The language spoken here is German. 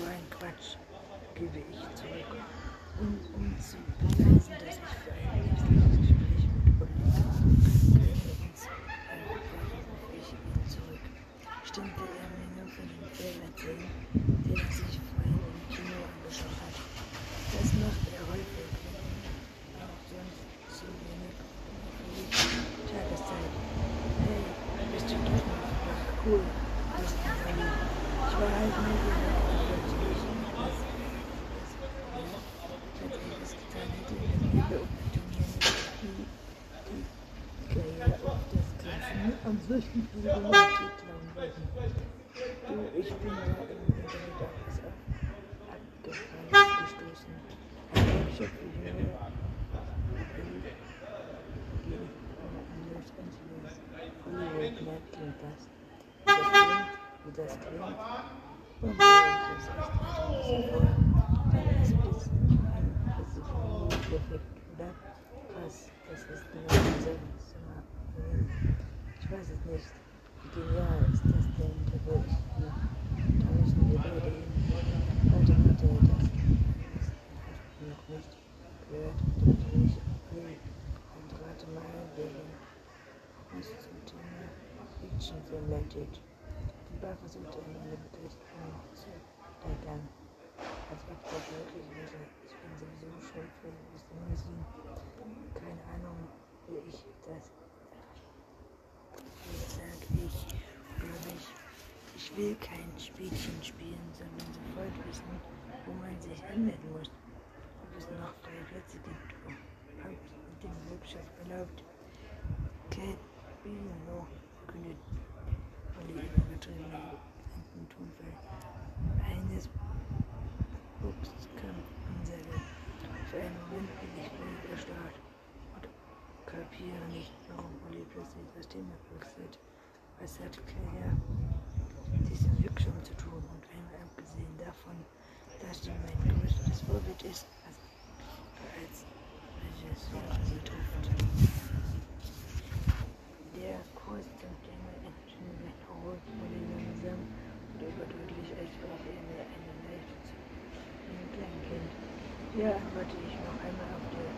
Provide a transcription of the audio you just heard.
so ein Quatsch gebe ich zurück, um, um zu beweisen, dass ich für ein lebenslanges Gespräch mit Politiker keine ins ich ihn zurück. Stimmte er mir nur von dem Film erzählen, den er sich vorhin im Kino angeschaut hat. Das macht er häufig, auch sonst zu wenig Tageszeit. Hey, bist du doch noch cool, bist du Ali. Ich war halt neugierig und wollte wissen, was, was, ja, als er es getan hätte, wenn wir beobachten die, die Karriere auf das Ganze am 6. Februar klauen wollten. Du, ich bin da im Internet abgefallen gestoßen. Workshop für junge gehen in Los Angeles. Hollywood das. Das klingt, wie das klingt. Und so ist es echt vor. Dann ist es ein Präsident-Effekt, oder? Was? Das ist genau unser Zimmer. Ich weiß es nicht. Wie genial ist das denn? Da will ich hier. Da müssen wir beide hin. Warte, warte, das ist noch nicht gehört. Das will ich will. Und rate mal, wer uns zum Thema Fiction vermeldet. Die Bar versuchte er mit Begeisterung zu steigern. Als ob das möglich wäre. Ich bin sowieso schon für Limousinen. Keine Ahnung, wie ich das. Sag ich, ich. Ich will kein Spielchen spielen, sondern sofort wissen, wo man sich anmelden muss. Ob es noch freie Plätze gibt. Ob mit dem Workshop erlaubt. Cat Bino Olli übertriebene Tonfall. Eines Boxkampfansage. Für einen Moment bin ich völlig erstarrt und kapiere nicht, warum Olli plötzlich das Thema wechselt. Was hat Claire diesen Workshop zu tun? Und einmal abgesehen davon, dass sie mein größtes Vorbild ist, als, als Regisseur sie trifft. Der Kurs zum Thema Entertainment Hall wurde langsam und überdeutlich, er leicht ein Kleinkind. Ja, warte ich noch einmal auf der